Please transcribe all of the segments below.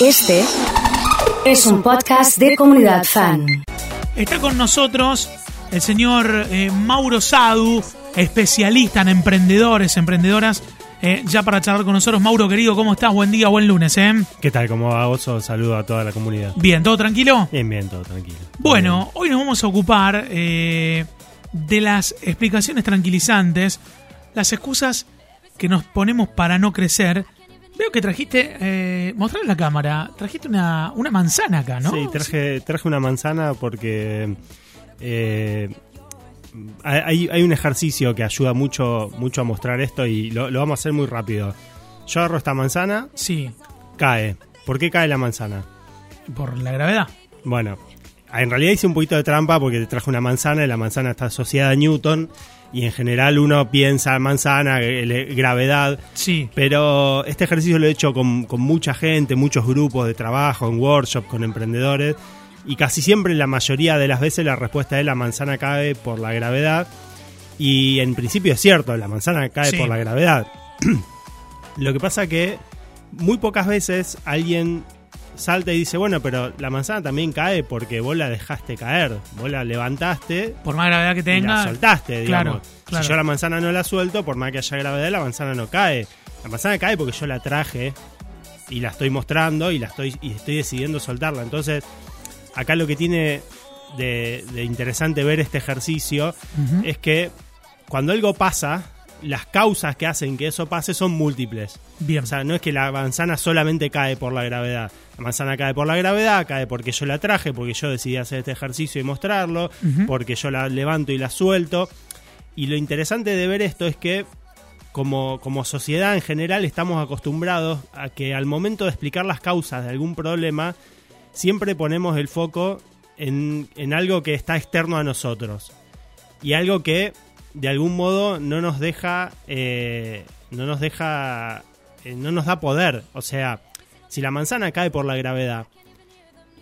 Este es un podcast de comunidad fan. Está con nosotros el señor eh, Mauro Sadu, especialista en emprendedores, emprendedoras. eh, ya para charlar con nosotros, Mauro querido, ¿cómo estás? Buen día, buen lunes, ¿eh? ¿Qué tal? ¿Cómo va, Oso? Saludo a toda la comunidad. Bien, ¿todo tranquilo? Bien, bien, todo tranquilo. Bueno, hoy nos vamos a ocupar eh, de las explicaciones tranquilizantes, las excusas que nos ponemos para no crecer. Veo que trajiste, eh, mostrar en la cámara, trajiste una, una manzana acá, ¿no? Sí, traje, traje una manzana porque eh, hay, hay un ejercicio que ayuda mucho, mucho a mostrar esto y lo, lo vamos a hacer muy rápido. Yo agarro esta manzana, Sí, cae. ¿Por qué cae la manzana? por la gravedad. Bueno, en realidad hice un poquito de trampa porque traje una manzana y la manzana está asociada a Newton y en general uno piensa manzana, eh, gravedad, Sí, Pero este ejercicio lo he hecho con, con mucha gente, muchos grupos de trabajo, en workshops, con emprendedores. Y casi siempre, la mayoría de las veces, la respuesta es la manzana cae por la gravedad. Y en principio es cierto, la manzana cae Sí. por la gravedad. lo que pasa que muy pocas veces alguien salta y dice, bueno, pero la manzana también cae porque vos la dejaste caer, vos la levantaste por más gravedad que y la tenga. soltaste, digamos. Claro, claro. Si yo la manzana no la suelto, por más que haya gravedad, la manzana no cae. La manzana cae porque yo la traje y la estoy mostrando y la estoy y estoy decidiendo soltarla. Entonces, acá lo que tiene de, de interesante ver este ejercicio es que cuando algo pasa, las causas que hacen que eso pase son múltiples. Bien, O sea, no es que la manzana solamente cae por la gravedad. La manzana cae por la gravedad, cae porque yo la traje, porque yo decidí hacer este ejercicio y mostrarlo, porque yo la levanto y la suelto. Y lo interesante de ver esto es que como, como sociedad en general estamos acostumbrados a que al momento de explicar las causas de algún problema, siempre ponemos el foco en, en algo que está externo a nosotros. Y algo que de algún modo no nos deja. eh, no nos deja. eh, no nos da poder. O sea, si la manzana cae por la gravedad.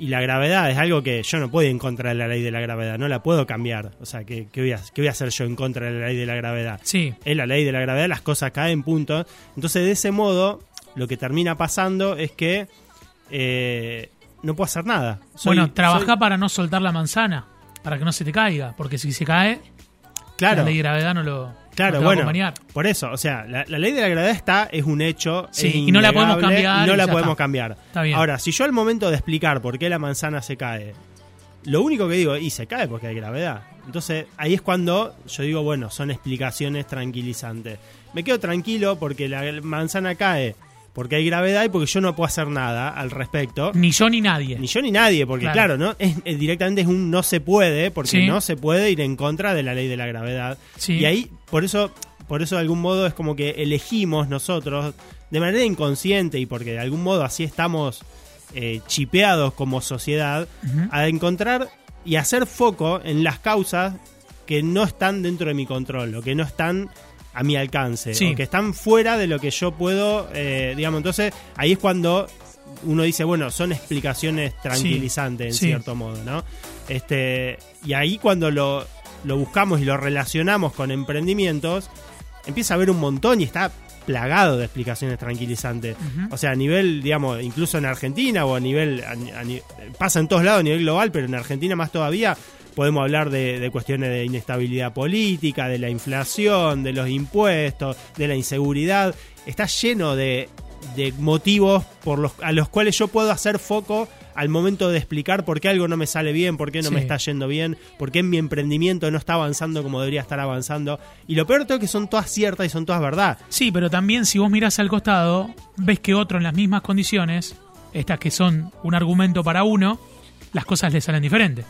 Y la gravedad es algo que yo no puedo ir en contra de la ley de la gravedad, no la puedo cambiar. O sea, ¿qué, qué voy, a, qué voy a hacer yo en contra de la ley de la gravedad? sí, es la ley de la gravedad, las cosas caen, punto. Entonces, de ese modo, lo que termina pasando es que eh, no puedo hacer nada. Soy- bueno, trabaja soy- para no soltar la manzana, para que no se te caiga, porque si se cae, claro, la ley de gravedad no lo claro, no bueno. acompañar. Por eso, o sea, la, la ley de la gravedad está, es un hecho. Sí, es y no la podemos cambiar Y no y la podemos está. cambiar. Está bien. Ahora, si yo al momento de explicar por qué la manzana se cae, lo único que digo, y se cae porque hay gravedad. Entonces, ahí es cuando yo digo, bueno, son explicaciones tranquilizantes. Me quedo tranquilo porque la manzana cae porque hay gravedad y porque yo no puedo hacer nada al respecto. Ni yo ni nadie. Ni yo ni nadie, porque Claro. claro, ¿no? Es, es directamente es un no se puede, porque Sí. no se puede ir en contra de la ley de la gravedad. Sí. Y ahí, por eso, por eso de algún modo es como que elegimos nosotros, de manera inconsciente y porque de algún modo así estamos eh, chipeados como sociedad, a encontrar y hacer foco en las causas que no están dentro de mi control, o que no están a mi alcance, Sí. o que están fuera de lo que yo puedo, eh, digamos, entonces ahí es cuando uno dice, bueno, son explicaciones tranquilizantes en sí. cierto modo, ¿no? Este, y ahí cuando lo, lo buscamos y lo relacionamos con emprendimientos, empieza a haber un montón y está plagado de explicaciones tranquilizantes. O sea, a nivel, digamos, incluso en Argentina o a nivel, a a pasa en todos lados a nivel global, pero en Argentina más todavía, podemos hablar de, de cuestiones de inestabilidad política, de la inflación, de los impuestos, de la inseguridad. Está lleno de, de motivos por los, a los cuales yo puedo hacer foco al momento de explicar por qué algo no me sale bien, por qué no me está yendo bien, por qué mi emprendimiento no está avanzando como debería estar avanzando. Y lo peor de todo es que son todas ciertas y son todas verdad. Sí, pero también si vos mirás al costado, ves que otro en las mismas condiciones, estas que son un argumento para uno, las cosas le salen diferentes.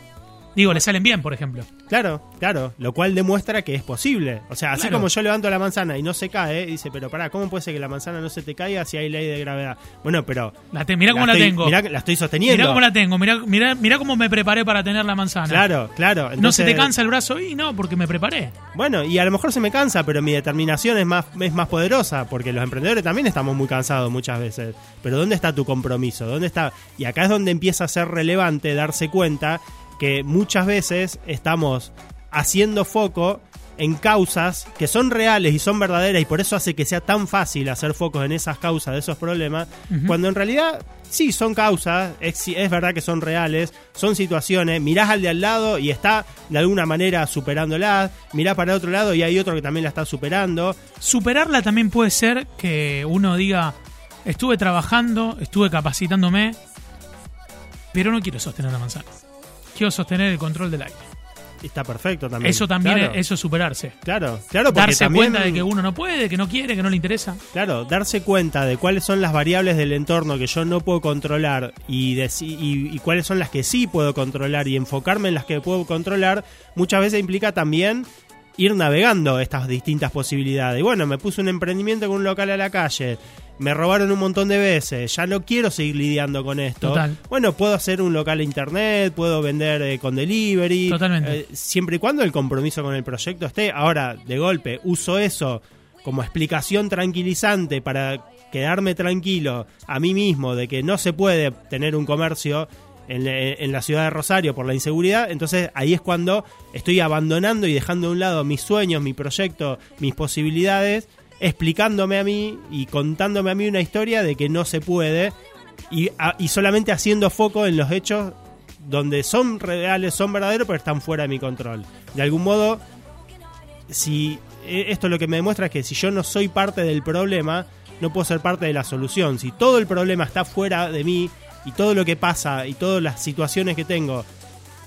Digo, le salen bien, por ejemplo. Claro, claro, lo cual demuestra que es posible. O sea, así Claro. como yo levanto la manzana y no se cae, dice, pero pará, ¿cómo puede ser que la manzana no se te caiga si hay ley de gravedad? Bueno, pero... La te- mirá cómo la, estoy- tengo. Mirá, la estoy sosteniendo. Mirá cómo la tengo. Mirá, mirá, mirá cómo me preparé para tener la manzana. Claro, claro. ¿No se entonces- te cansa el brazo? Y no, porque me preparé. Bueno, y a lo mejor se me cansa, pero mi determinación es más, es más poderosa, porque los emprendedores también estamos muy cansados muchas veces. Pero ¿dónde está tu compromiso? ¿Dónde está? Y acá es donde empieza a ser relevante darse cuenta que muchas veces estamos haciendo foco en causas que son reales y son verdaderas y por eso hace que sea tan fácil hacer focos en esas causas de esos problemas, cuando en realidad sí son causas, es, es, verdad que son reales, son situaciones, mirás al de al lado y está de alguna manera superándola, mirás para otro lado y hay otro que también la está superando. Superarla también puede ser que uno diga, estuve trabajando, estuve capacitándome, pero no quiero sostener la manzana. Sostener el control del aire. Está perfecto también. Eso también es, eso es superarse. Claro, claro. Porque darse cuenta de que uno no puede, que no quiere, que no le interesa. Claro, darse cuenta de cuáles son las variables del entorno que yo no puedo controlar y, y, y cuáles son las que sí puedo controlar y enfocarme en las que puedo controlar, muchas veces implica también ir navegando estas distintas posibilidades. Y bueno, me puse un emprendimiento con un local a la calle me robaron un montón de veces, ya no quiero seguir lidiando con esto. Bueno, puedo hacer un local de internet, puedo vender eh, con delivery. Totalmente. Eh, siempre y cuando el compromiso con el proyecto esté. Ahora, de golpe, uso eso como explicación tranquilizante para quedarme tranquilo a mí mismo de que no se puede tener un comercio en, en, la ciudad de Rosario por la inseguridad, entonces ahí es cuando estoy abandonando y dejando a un lado mis sueños, mi proyecto, mis posibilidades explicándome a mí y contándome a mí una historia de que no se puede y, solamente haciendo foco en los hechos donde son reales, son verdaderos, pero están fuera de mi control. De algún modo, si e, esto lo que me demuestra es que si yo no soy parte del problema, no puedo ser parte de la solución. Si todo el problema está fuera de mí y todo lo que pasa y todas las situaciones que tengo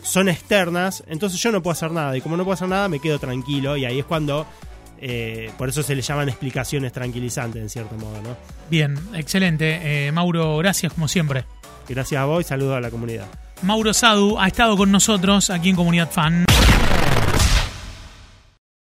son externas, entonces yo no puedo hacer nada. Y como no puedo hacer nada, me quedo tranquilo y ahí es cuando eh, por eso se le llaman explicaciones tranquilizantes, en cierto modo, ¿no? Bien, excelente. Eh, Mauro, gracias como siempre. Gracias a vos y saludo a la comunidad. Mauro Sadu ha estado con nosotros aquí en Comunidad Fan.